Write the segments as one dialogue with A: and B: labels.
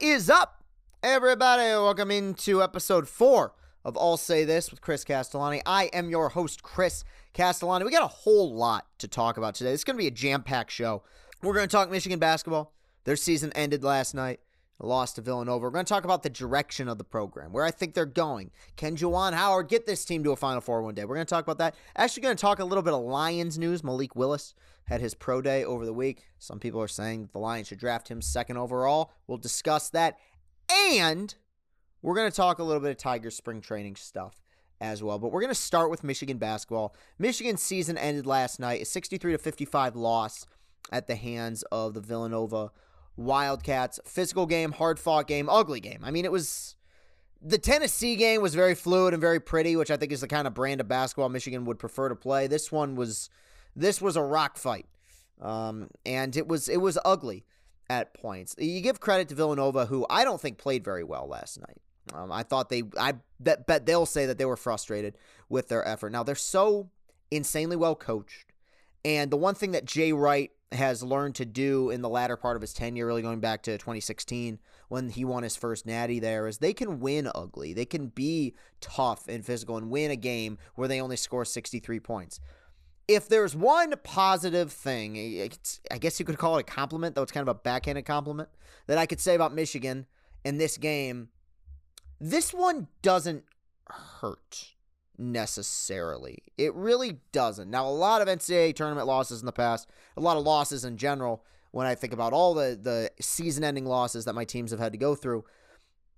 A: is up, everybody? Welcome into episode four of All Say This with Chris Castellani. I am your host, Chris Castellani. We got a whole lot to talk about today. It's going to be a jam packed show. We're going to talk Michigan basketball. Their season ended last night. Lost to Villanova. We're going to talk about the direction of the program, where I think they're going. Can Juwan Howard get this team to a Final Four one day? We're going to talk about that. Actually, going to talk a little bit of Lions news. Malik Willis had his pro day over the week. Some people are saying the Lions should draft him second overall. We'll discuss that. And we're going to talk a little bit of Tiger spring training stuff as well. But we're going to start with Michigan basketball. Michigan's season ended last night, a 63 to 55 loss at the hands of the Villanova Wildcats. Physical game, hard fought game, ugly game. I mean, it was. The Tennessee game was very fluid and very pretty, which I think is the kind of brand of basketball Michigan would prefer to play. This one was, this was a rock fight, um, and it was it was ugly at points. You give credit to Villanova, who I don't think played very well last night. Um, I thought they, I bet, bet they'll say that they were frustrated with their effort. Now they're so insanely well coached, and the one thing that Jay Wright has learned to do in the latter part of his tenure, really going back to 2016 when he won his first natty there, is they can win ugly. They can be tough and physical and win a game where they only score 63 points. If there's one positive thing, I guess you could call it a compliment, though it's kind of a backhanded compliment, that I could say about Michigan in this game, this one doesn't hurt necessarily. It really doesn't. Now, a lot of NCAA tournament losses in the past, a lot of losses in general, when I think about all the, the season ending losses that my teams have had to go through,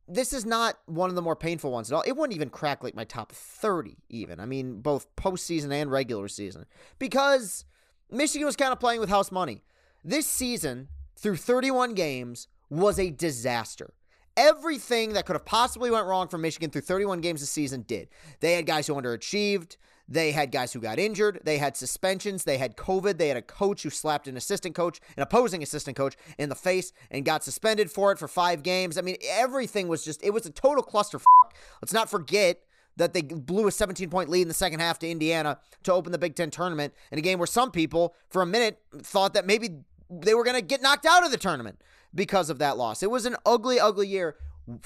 A: this is not one of the more painful ones at all. It wouldn't even crack like my top 30, even. I mean, both postseason and regular season. Because Michigan was kind of playing with house money. This season, through 31 games, was a disaster. Everything that could have possibly went wrong for Michigan through 31 games this season did. They had guys who underachieved. They had guys who got injured. They had suspensions. They had COVID. They had a coach who slapped an assistant coach, an opposing assistant coach, in the face and got suspended for it for five games. I mean, everything was just, it was a total cluster. Let's not forget that they blew a 17 point lead in the second half to Indiana to open the Big Ten tournament in a game where some people, for a minute, thought that maybe they were going to get knocked out of the tournament because of that loss. It was an ugly, ugly year.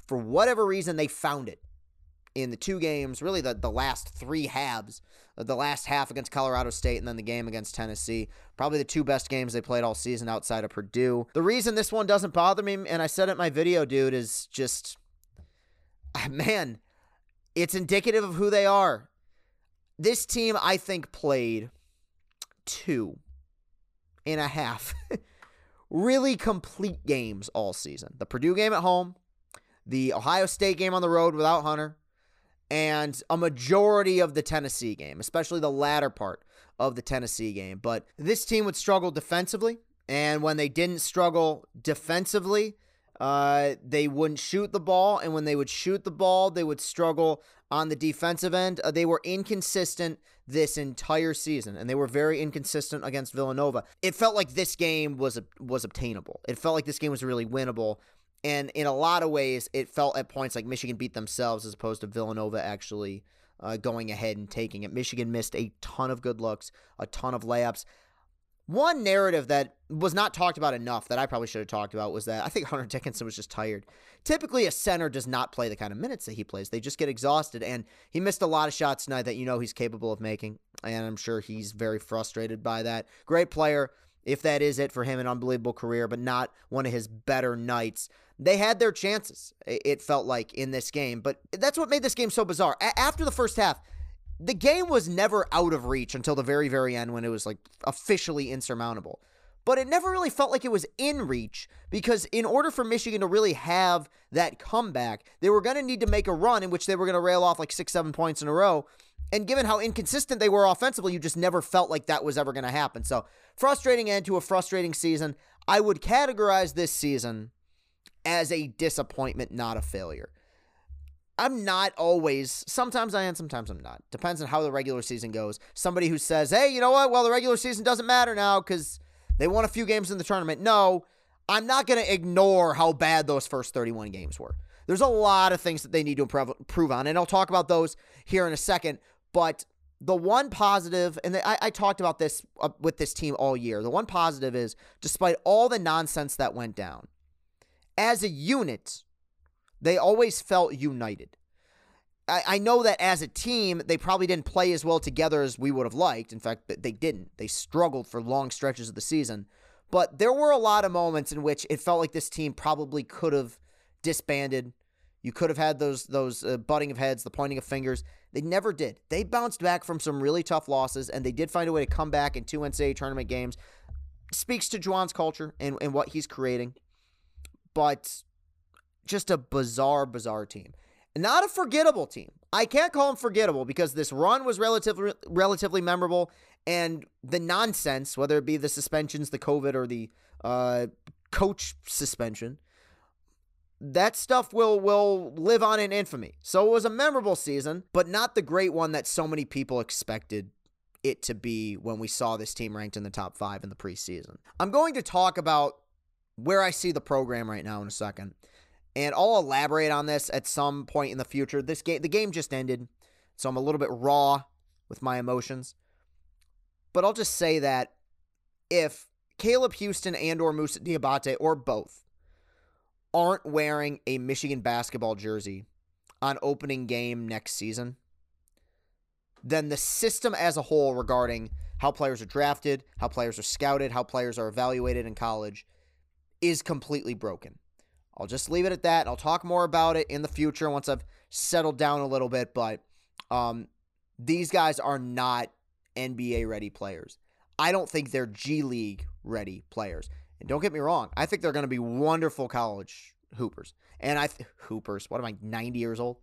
A: For whatever reason, they found it in the two games, really the, the last three halves, uh, the last half against Colorado State and then the game against Tennessee. Probably the two best games they played all season outside of Purdue. The reason this one doesn't bother me, and I said it in my video, dude, is just, ah, man, it's indicative of who they are. This team, I think, played two and a half really complete games all season. The Purdue game at home, the Ohio State game on the road without Hunter, and a majority of the Tennessee game, especially the latter part of the Tennessee game. But this team would struggle defensively, and when they didn't struggle defensively, uh, they wouldn't shoot the ball, and when they would shoot the ball, they would struggle on the defensive end. Uh, they were inconsistent this entire season, and they were very inconsistent against Villanova. It felt like this game was was obtainable. It felt like this game was really winnable, and in a lot of ways, it felt at points like Michigan beat themselves as opposed to Villanova actually uh, going ahead and taking it. Michigan missed a ton of good looks, a ton of layups. One narrative that was not talked about enough that I probably should have talked about was that I think Hunter Dickinson was just tired. Typically, a center does not play the kind of minutes that he plays. They just get exhausted, and he missed a lot of shots tonight that you know he's capable of making, and I'm sure he's very frustrated by that. Great player, if that is it for him, an unbelievable career, but not one of his better nights. They had their chances, it felt like, in this game, but that's what made this game so bizarre. A- after the first half, the game was never out of reach until the very, very end when it was like officially insurmountable. But it never really felt like it was in reach because, in order for Michigan to really have that comeback, they were going to need to make a run in which they were going to rail off like six, seven points in a row. And given how inconsistent they were offensively, you just never felt like that was ever going to happen. So, frustrating end to a frustrating season. I would categorize this season as a disappointment, not a failure. I'm not always, sometimes I am, sometimes I'm not. Depends on how the regular season goes. Somebody who says, hey, you know what? Well, the regular season doesn't matter now because they won a few games in the tournament. No, I'm not going to ignore how bad those first 31 games were. There's a lot of things that they need to improve on, and I'll talk about those here in a second. But the one positive, and I, I talked about this uh, with this team all year, the one positive is despite all the nonsense that went down, as a unit, they always felt united. I, I know that as a team, they probably didn't play as well together as we would have liked. In fact, they didn't. They struggled for long stretches of the season. But there were a lot of moments in which it felt like this team probably could have disbanded. You could have had those those uh, butting of heads, the pointing of fingers. They never did. They bounced back from some really tough losses, and they did find a way to come back in two NCAA tournament games. Speaks to Juwan's culture and, and what he's creating. But just a bizarre, bizarre team. Not a forgettable team. I can't call them forgettable because this run was relatively relatively memorable, and the nonsense, whether it be the suspensions, the COVID, or the uh, coach suspension, that stuff will will live on in infamy. So it was a memorable season, but not the great one that so many people expected it to be when we saw this team ranked in the top five in the preseason. I'm going to talk about where I see the program right now in a second. And I'll elaborate on this at some point in the future. This game the game just ended, so I'm a little bit raw with my emotions. But I'll just say that if Caleb Houston and or Moussa Diabate or both aren't wearing a Michigan basketball jersey on opening game next season, then the system as a whole regarding how players are drafted, how players are scouted, how players are evaluated in college is completely broken. I'll just leave it at that. I'll talk more about it in the future once I've settled down a little bit, but um, these guys are not NBA ready players. I don't think they're G League ready players. And don't get me wrong, I think they're going to be wonderful college hoopers. And I th- hoopers, what am I 90 years old?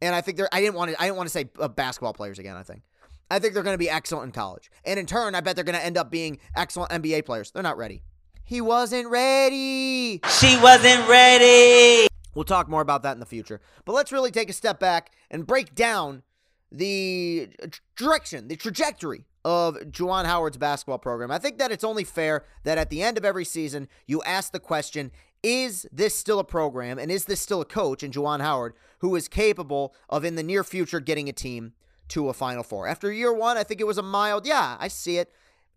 A: And I think they're I didn't want to I didn't want to say uh, basketball players again, I think. I think they're going to be excellent in college. And in turn, I bet they're going to end up being excellent NBA players. They're not ready. He wasn't ready.
B: She wasn't ready.
A: We'll talk more about that in the future. But let's really take a step back and break down the direction, the trajectory of Juwan Howard's basketball program. I think that it's only fair that at the end of every season, you ask the question is this still a program and is this still a coach in Juwan Howard who is capable of in the near future getting a team to a Final Four? After year one, I think it was a mild, yeah, I see it.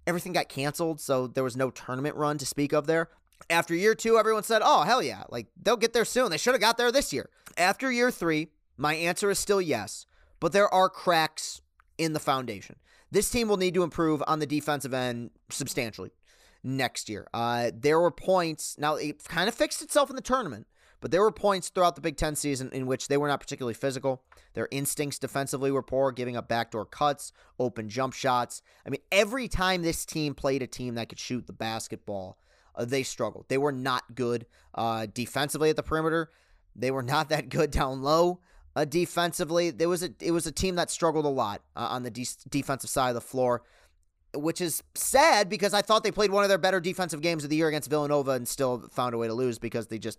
A: Everything got canceled, so there was no tournament run to speak of there. After year two, everyone said, oh, hell yeah, like they'll get there soon. They should have got there this year. After year three, my answer is still yes, but there are cracks in the foundation. This team will need to improve on the defensive end substantially next year. Uh, there were points, now it kind of fixed itself in the tournament, but there were points throughout the Big Ten season in which they were not particularly physical. Their instincts defensively were poor, giving up backdoor cuts, open jump shots. I mean, every time this team played a team that could shoot the basketball, uh, they struggled. They were not good uh, defensively at the perimeter. They were not that good down low. Uh, defensively, there was a it was a team that struggled a lot uh, on the de- defensive side of the floor, which is sad because I thought they played one of their better defensive games of the year against Villanova and still found a way to lose because they just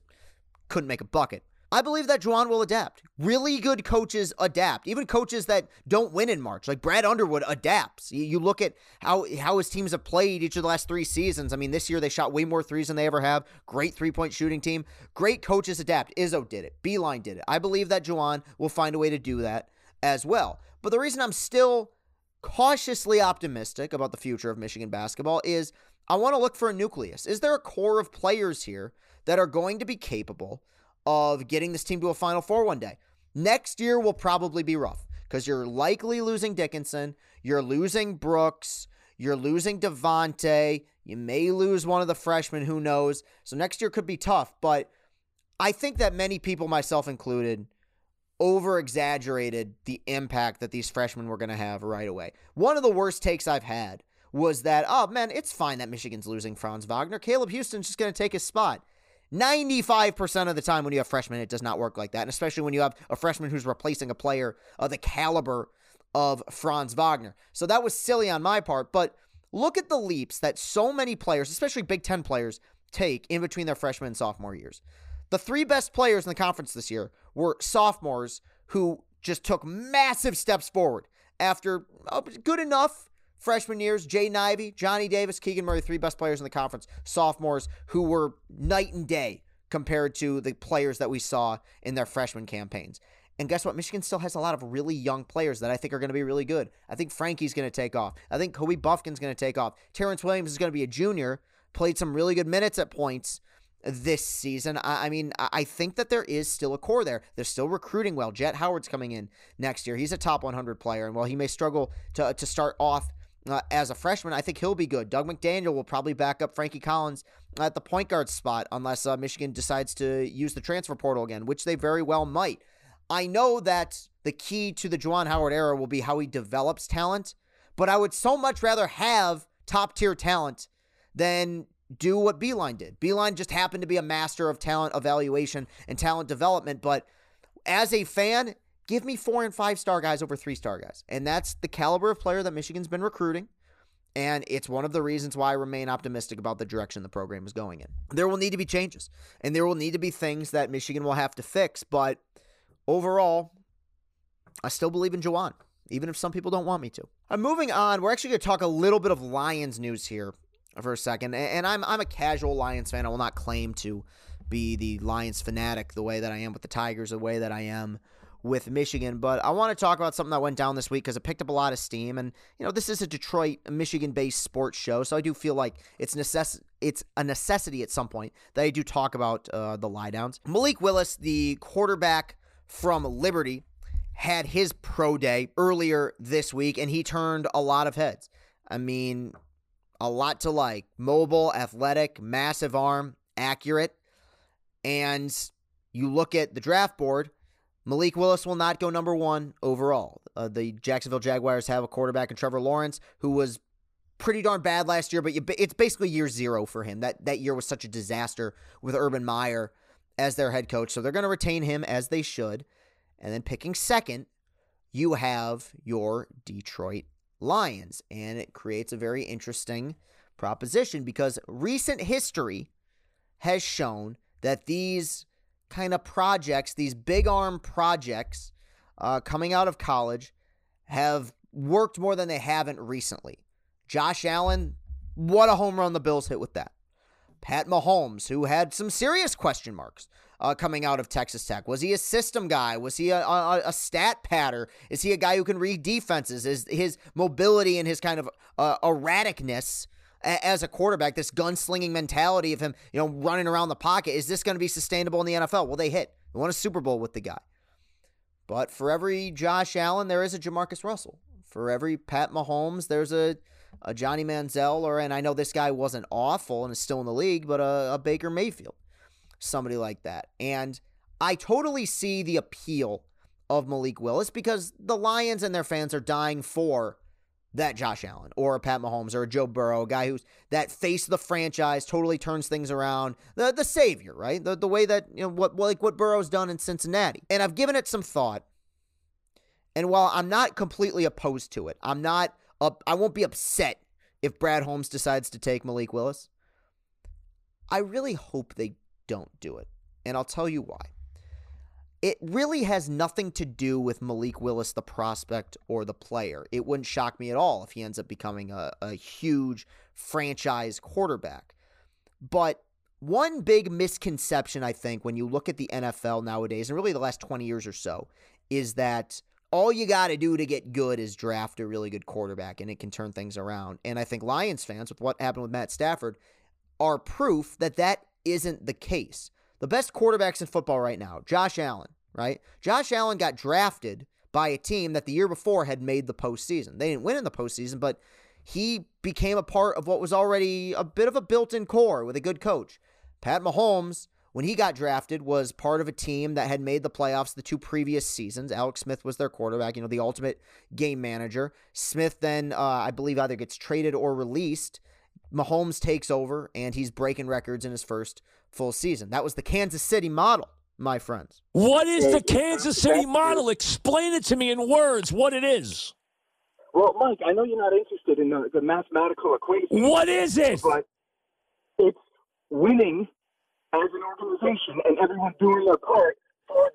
A: couldn't make a bucket. I believe that Juwan will adapt. Really good coaches adapt. Even coaches that don't win in March, like Brad Underwood, adapts. You, look at how how his teams have played each of the last three seasons. I mean, this year they shot way more threes than they ever have. Great three point shooting team. Great coaches adapt. Izzo did it. Beilein did it. I believe that Juwan will find a way to do that as well. But the reason I'm still cautiously optimistic about the future of Michigan basketball is I want to look for a nucleus. Is there a core of players here that are going to be capable of getting this team to a Final Four one day. Next year will probably be rough because you're likely losing Dickinson, you're losing Brooks, you're losing Devonte, you may lose one of the freshmen, who knows. So next year could be tough, but I think that many people, myself included, over exaggerated the impact that these freshmen were going to have right away. One of the worst takes I've had was that, oh man, it's fine that Michigan's losing Franz Wagner. Caleb Houston's just going to take his spot. 95% of the time when you have freshmen, it does not work like that. And especially when you have a freshman who's replacing a player of the caliber of Franz Wagner. So that was silly on my part. But look at the leaps that so many players, especially Big Ten players, take in between their freshman and sophomore years. The three best players in the conference this year were sophomores who just took massive steps forward after oh, good enough freshman years, Jay Ivey, Johnny Davis, Keegan Murray, three best players in the conference, sophomores who were night and day compared to the players that we saw in their freshman campaigns. And guess what? Michigan still has a lot of really young players that I think are going to be really good. I think Frankie's going to take off. I think Kobe Bufkin's going to take off. Terrance Williams is going to be a junior, played some really good minutes at points this season. I, I mean, I, I think that there is still a core there. They're still recruiting well. Jett Howard's coming in next year. He's a top 100 player, and while he may struggle to to start off uh, as a freshman, I think he'll be good. Dug McDaniel will probably back up Frankie Collins at the point guard spot unless uh, Michigan decides to use the transfer portal again, which they very well might. I know that the key to the Juwan Howard era will be how he develops talent, but I would so much rather have top tier talent than do what Beilein did. Beilein just happened to be a master of talent evaluation and talent development, but as a fan, give me four and five star guys over three star guys. And that's the caliber of player that Michigan's been recruiting. And it's one of the reasons why I remain optimistic about the direction the program is going in. There will need to be changes, and there will need to be things that Michigan will have to fix. But overall, I still believe in Juwan, even if some people don't want me to. I'm moving on. We're actually going to talk a little bit of Lions news here for a second. And I'm I'm a casual Lions fan. I will not claim to be the Lions fanatic the way that I am with the Tigers, the way that I am with Michigan. But I want to talk about something that went down this week because it picked up a lot of steam. And you know, this is a Detroit, Michigan-based sports show, so I do feel like it's necess- it's a necessity at some point that I do talk about uh, the lie downs. Malik Willis, the quarterback from Liberty, had his pro day earlier this week, and he turned a lot of heads. I mean, a lot to like. Mobile, athletic, massive arm, accurate. And you look at the draft board, Malik Willis will not go number one overall. Uh, the Jacksonville Jaguars have a quarterback in Trevor Lawrence who was pretty darn bad last year, but it's basically year zero for him. That that year was such a disaster with Urban Meyer as their head coach, so they're going to retain him as they should. And then picking second, you have your Detroit Lions. And it creates a very interesting proposition because recent history has shown that these kind of projects, these big arm projects uh, coming out of college, have worked more than they haven't recently. Josh Allen, what a home run the Bills hit with that. Pat Mahomes, who had some serious question marks uh, coming out of Texas Tech? Was he a system guy? Was he a, a, a, stat patter? Is he a guy who can read defenses? Is his mobility and his kind of uh, erraticness as a quarterback, this gunslinging mentality of him, you know, running around the pocket, is this going to be sustainable in the NFL? Well, they hit. They won a Super Bowl with the guy. But for every Josh Allen, there is a JaMarcus Russell. For every Pat Mahomes, there's a, a Johnny Manziel, or and I know this guy wasn't awful and is still in the league, but a, a Baker Mayfield somebody like that. And I totally see the appeal of Malik Willis because the Lions and their fans are dying for that Josh Allen or a Pat Mahomes or a Joe Burrow, a guy who's that face of the franchise, totally turns things around, the the savior, right? The the way that you know what like what Burrow's done in Cincinnati. And I've given it some thought. And while I'm not completely opposed to it, I'm not up I won't be upset if Brad Holmes decides to take Malik Willis. I really hope they don't do it. And I'll tell you why. It really has nothing to do with Malik Willis, the prospect or the player. It wouldn't shock me at all if he ends up becoming a, a huge franchise quarterback. But one big misconception, I think, when you look at the NFL nowadays, and really the last 20 years or so, is that all you got to do to get good is draft a really good quarterback and it can turn things around. And I think Lions fans, with what happened with Matt Stafford, are proof that that isn't the case. The best quarterbacks in football right now, Josh Allen, right? Josh Allen got drafted by a team that the year before had made the postseason. They didn't win in the postseason, but he became a part of what was already a bit of a built in core with a good coach. Pat Mahomes, when he got drafted, was part of a team that had made the playoffs the two previous seasons. Alex Smith was their quarterback, you know, the ultimate game manager. Smith then, uh, I believe, either gets traded or released Mahomes takes over and he's breaking records in his first full season. That was the Kansas City model, my friends.
C: What is the Kansas City model? Explain it to me in words what it is.
D: Well, Mike, I know you're not interested in the, the mathematical equation.
C: What is it?
D: But it's winning as an organization and everyone doing their part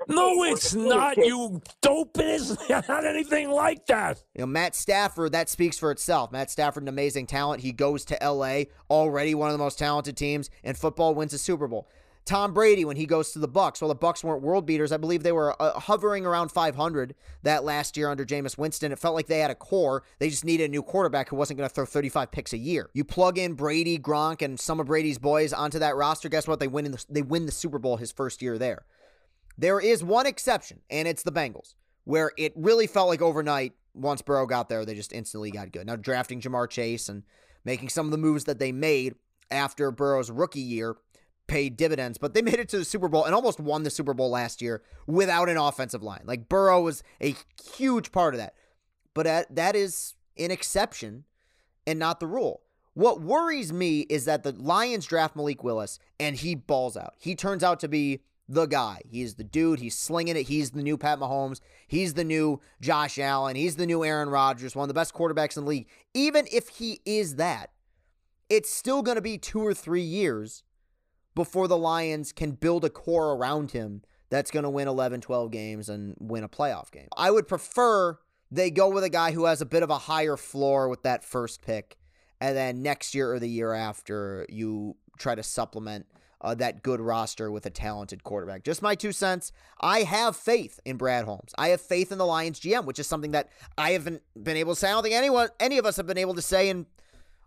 C: no, it's not, you dope. It is not anything like that.
A: You know, Matt Stafford, that speaks for itself. Matt Stafford, an amazing talent. He goes to LA, already one of the most talented teams, and football wins a Super Bowl. Tom Brady when he goes to the Bucs. Well, the Bucs weren't world beaters. I believe they were uh, hovering around 500 that last year under Jameis Winston. It felt like they had a core. They just needed a new quarterback who wasn't going to throw 35 picks a year. You plug in Brady, Gronk, and some of Brady's boys onto that roster. Guess what? They win. In the, they win the Super Bowl his first year there. There is one exception, and it's the Bengals, where it really felt like overnight. Once Burrow got there, they just instantly got good. Now drafting Ja'Marr Chase and making some of the moves that they made after Burrow's rookie year paid dividends, but they made it to the Super Bowl and almost won the Super Bowl last year without an offensive line. Like Burrow was a huge part of that. But that is an exception and not the rule. What worries me is that the Lions draft Malik Willis and he balls out. He turns out to be the guy. He's the dude. He's slinging it. He's the new Pat Mahomes. He's the new Josh Allen. He's the new Aaron Rodgers, one of the best quarterbacks in the league. Even if he is that, it's still going to be two or three years before the Lions can build a core around him that's going to win 11, 12 games and win a playoff game. I would prefer they go with a guy who has a bit of a higher floor with that first pick, and then next year or the year after, you try to supplement uh, that good roster with a talented quarterback. Just my two cents. I have faith in Brad Holmes. I have faith in the Lions GM, which is something that I haven't been able to say. I don't think anyone, any of us have been able to say in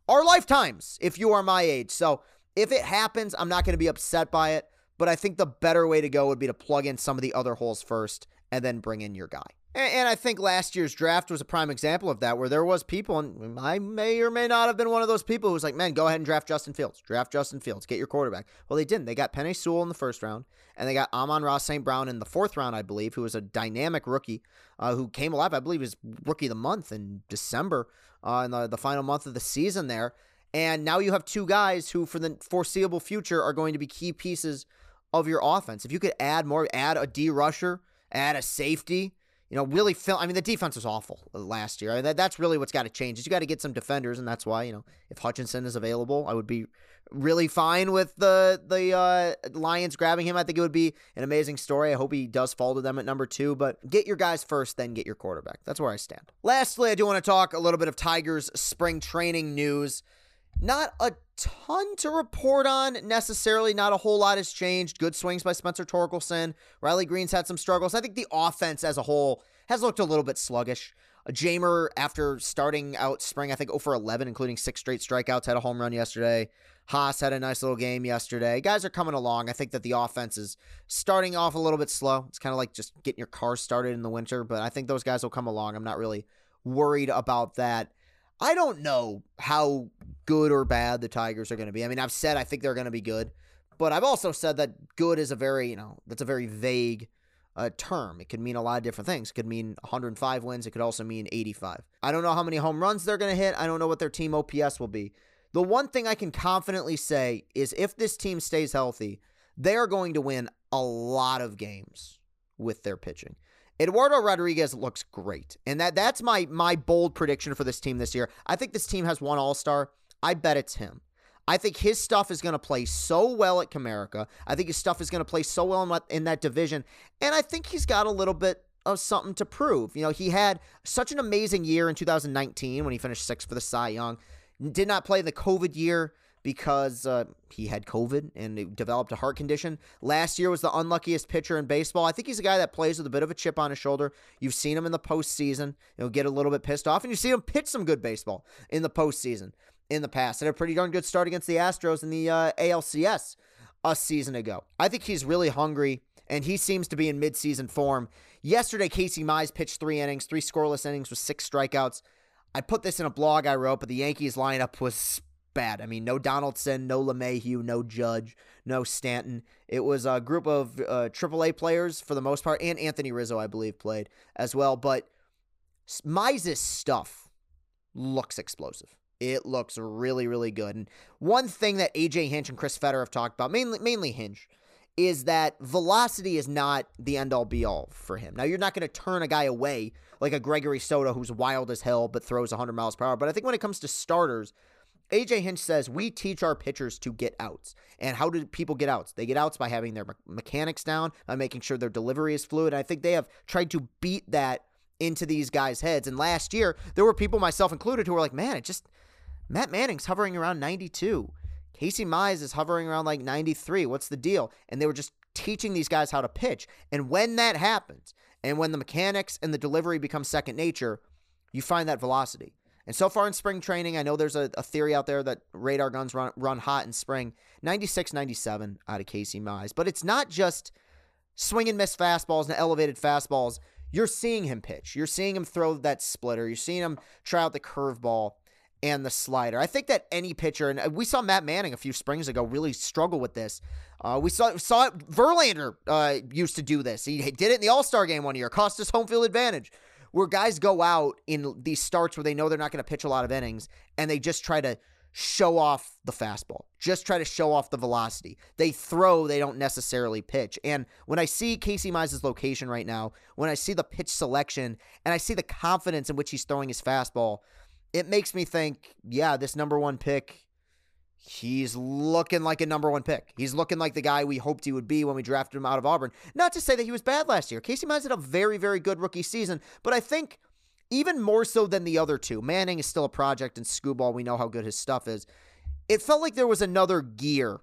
A: our lifetimes, if you are my age. So if it happens, I'm not going to be upset by it, but I think the better way to go would be to plug in some of the other holes first and then bring in your guy. And, I think last year's draft was a prime example of that, where there was people, and I may or may not have been one of those people who was like, man, go ahead and draft Justin Fields. Draft Justin Fields. Get your quarterback. Well, they didn't. They got Penei Sewell in the first round, and they got Amon-Ra St. Brown in the fourth round, I believe, who was a dynamic rookie uh, who came alive. I believe was rookie of the month in December, uh, in the, the final month of the season there. And now you have two guys who, for the foreseeable future, are going to be key pieces of your offense. If you could add more, add a D rusher, add a safety, you know, really fill. I mean, the defense was awful last year. I mean, that, that's really what's got to change. Is you got to get some defenders, and that's why you know if Hutchinson is available, I would be really fine with the the uh, Lions grabbing him. I think it would be an amazing story. I hope he does fall to them at number two. But get your guys first, then get your quarterback. That's where I stand. Lastly, I do want to talk a little bit of Tigers spring training news. Not a ton to report on necessarily. Not a whole lot has changed. Good swings by Spencer Torkelson. Riley Greene's had some struggles. I think the offense as a whole has looked a little bit sluggish. A Jeimer, after starting out spring, I think 0 for 11, including six straight strikeouts, had a home run yesterday. Haas had a nice little game yesterday. Guys are coming along. I think that the offense is starting off a little bit slow. It's kind of like just getting your car started in the winter, but I think those guys will come along. I'm not really worried about that. I don't know how good or bad the Tigers are going to be. I mean, I've said I think they're going to be good, but I've also said that good is a very, you know, that's a very vague uh, term. It could mean a lot of different things. It could mean 105 wins. It could also mean 85. I don't know how many home runs they're going to hit. I don't know what their team OPS will be. The one thing I can confidently say is if this team stays healthy, they are going to win a lot of games with their pitching. Eduardo Rodriguez looks great. And that that's my my bold prediction for this team this year. I think this team has one all-star. I bet it's him. I think his stuff is going to play so well at Comerica. I think his stuff is going to play so well in, in that division. And I think he's got a little bit of something to prove. You know, he had such an amazing year in 2019 when he finished sixth for the Cy Young. Did not play the COVID year because uh, he had COVID and developed a heart condition. Last year was the unluckiest pitcher in baseball. I think he's a guy that plays with a bit of a chip on his shoulder. You've seen him in the postseason, know, get a little bit pissed off, and you see him pitch some good baseball in the postseason in the past. Had a pretty darn good start against the Astros in the uh, ALCS a season ago. I think he's really hungry, and he seems to be in midseason form. Yesterday, Casey Mize pitched three innings, three scoreless innings with six strikeouts. I put this in a blog I wrote, but the Yankees lineup was bad. I mean, no Donaldson, no LeMahieu, no Judge, no Stanton. It was a group of uh, AAA players for the most part, and Anthony Rizzo, I believe, played as well. But Mize's stuff looks explosive. It looks really, really good. And one thing that AJ Hinch and Chris Fetter have talked about, mainly mainly Hinch, is that velocity is not the end all be all for him. Now you're not going to turn a guy away like a Gregory Soto who's wild as hell but throws 100 miles per hour. But I think when it comes to starters, AJ Hinch says we teach our pitchers to get outs. And how do people get outs? They get outs by having their mechanics down, by making sure their delivery is fluid. And I think they have tried to beat that into these guys' heads. And last year, there were people, myself included, who were like, man, it just, Matt Manning's hovering around 92. Casey Mize is hovering around like 93. What's the deal? And they were just teaching these guys how to pitch. And when that happens, and when the mechanics and the delivery become second nature, you find that velocity. And so far in spring training, I know there's a, a theory out there that radar guns run, run hot in spring 96, 97 out of Casey Mize. But it's not just swing and miss fastballs and elevated fastballs. You're seeing him pitch. You're seeing him throw that splitter. You're seeing him try out the curveball and the slider. I think that any pitcher, and we saw Matt Manning a few springs ago really struggle with this. Uh, we saw saw it, Verlander uh, used to do this. He did it in the All Star game one year, cost us home field advantage, where guys go out in these starts where they know they're not going to pitch a lot of innings, and they just try to show off the fastball, just try to show off the velocity. They throw, they don't necessarily pitch. And when I see Casey Mize's location right now, when I see the pitch selection, and I see the confidence in which he's throwing his fastball, it makes me think, yeah, this number one pick, he's looking like a number one pick. He's looking like the guy we hoped he would be when we drafted him out of Auburn. Not to say that he was bad last year. Casey Mize had a very, very good rookie season, but I think even more so than the other two, Manning is still a project, and Skubal, we know how good his stuff is. It felt like there was another gear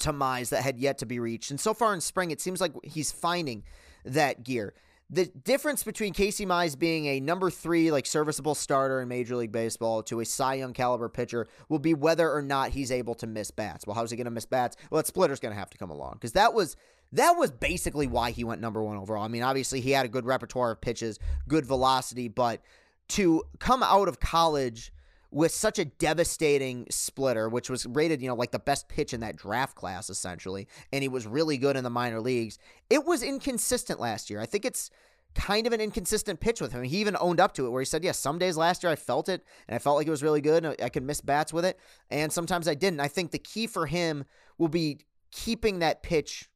A: to Mize that had yet to be reached. And so far in spring, it seems like he's finding that gear. The difference between Casey Mize being a number three, like serviceable starter in Major League Baseball to a Cy Young caliber pitcher will be whether or not he's able to miss bats. Well, how's he going to miss bats? Well, that splitter's going to have to come along because that was that was basically why he went number one overall. I mean, obviously he had a good repertoire of pitches, good velocity, but to come out of college with such a devastating splitter, which was rated, you know, like the best pitch in that draft class, essentially, and he was really good in the minor leagues. It was inconsistent last year. I think it's kind of an inconsistent pitch with him. He even owned up to it where he said, yeah, some days last year I felt it and I felt like it was really good. I could miss bats with it. And sometimes I didn't. I think the key for him will be keeping that pitch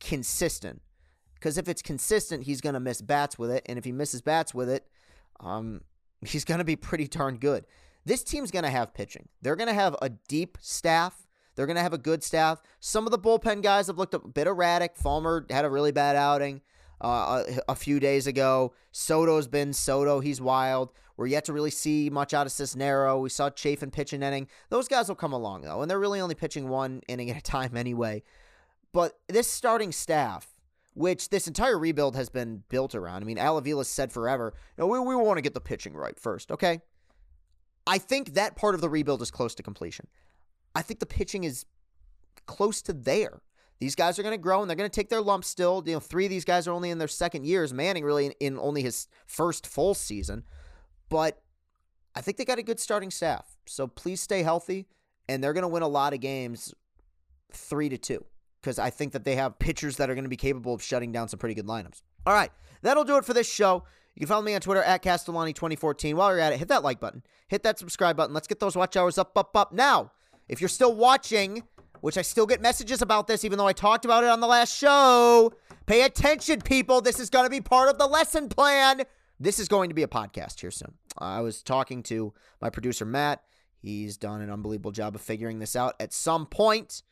A: consistent. Because if it's consistent, he's going to miss bats with it. And if he misses bats with it, um, he's going to be pretty darn good. This team's going to have pitching. They're going to have a deep staff. They're going to have a good staff. Some of the bullpen guys have looked a bit erratic. Fulmer had a really bad outing uh, a, a, few days ago. Soto's been Soto. He's wild. We're yet to really see much out of Cisnero. We saw Chafin pitch an inning. Those guys will come along, though, and they're really only pitching one inning at a time anyway. But this starting staff, which this entire rebuild has been built around, I mean, Al Avila said forever, know, we, we want to get the pitching right first, okay? I think that part of the rebuild is close to completion. I think the pitching is close to there. These guys are going to grow and they're going to take their lumps still. You know, three of these guys are only in their second years. Manning really in, in only his first full season. But I think they got a good starting staff. So please stay healthy. And they're going to win a lot of games three to two because I think that they have pitchers that are going to be capable of shutting down some pretty good lineups. All right, that'll do it for this show. You can follow me on Twitter at Castellani2014. While you're at it, hit that like button, hit that subscribe button. Let's get those watch hours up, up, up. Now, if you're still watching, which I still get messages about this, even though I talked about it on the last show, pay attention, people. This is going to be part of the lesson plan. This is going to be a podcast here soon. I was talking to my producer, Matt. He's done an unbelievable job of figuring this out. At some point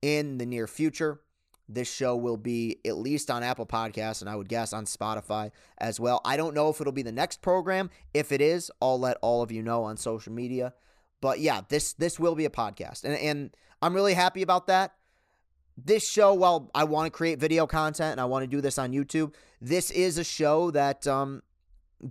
A: in the near future, this show will be at least on Apple Podcasts and I would guess on Spotify as well. I don't know if it'll be the next program. If it is, I'll let all of you know on social media. But yeah, this this will be a podcast. And and I'm really happy about that. This show, while I want to create video content and I want to do this on YouTube, this is a show that um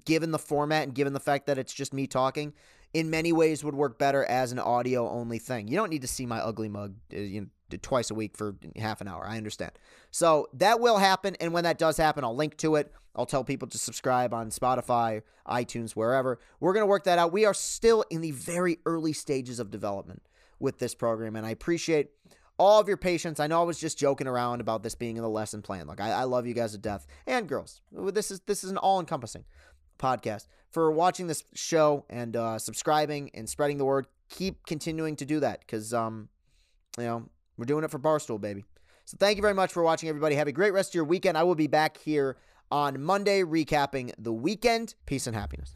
A: given the format and given the fact that it's just me talking, in many ways would work better as an audio only thing. You don't need to see my ugly mug uh, you know, twice a week for half an hour. I understand. So that will happen. And when that does happen, I'll link to it. I'll tell people to subscribe on Spotify, iTunes, wherever. We're going to work that out. We are still in the very early stages of development with this program. And I appreciate all of your patience. I know I was just joking around about this being in the lesson plan. Like I, I love you guys to death and girls. This is this is an all encompassing podcast for watching this show and uh, subscribing and spreading the word. Keep continuing to do that because um, you know we're doing it for Barstool, baby. So thank you very much for watching, everybody. Have a great rest of your weekend. I will be back here on Monday recapping the weekend. Peace and happiness.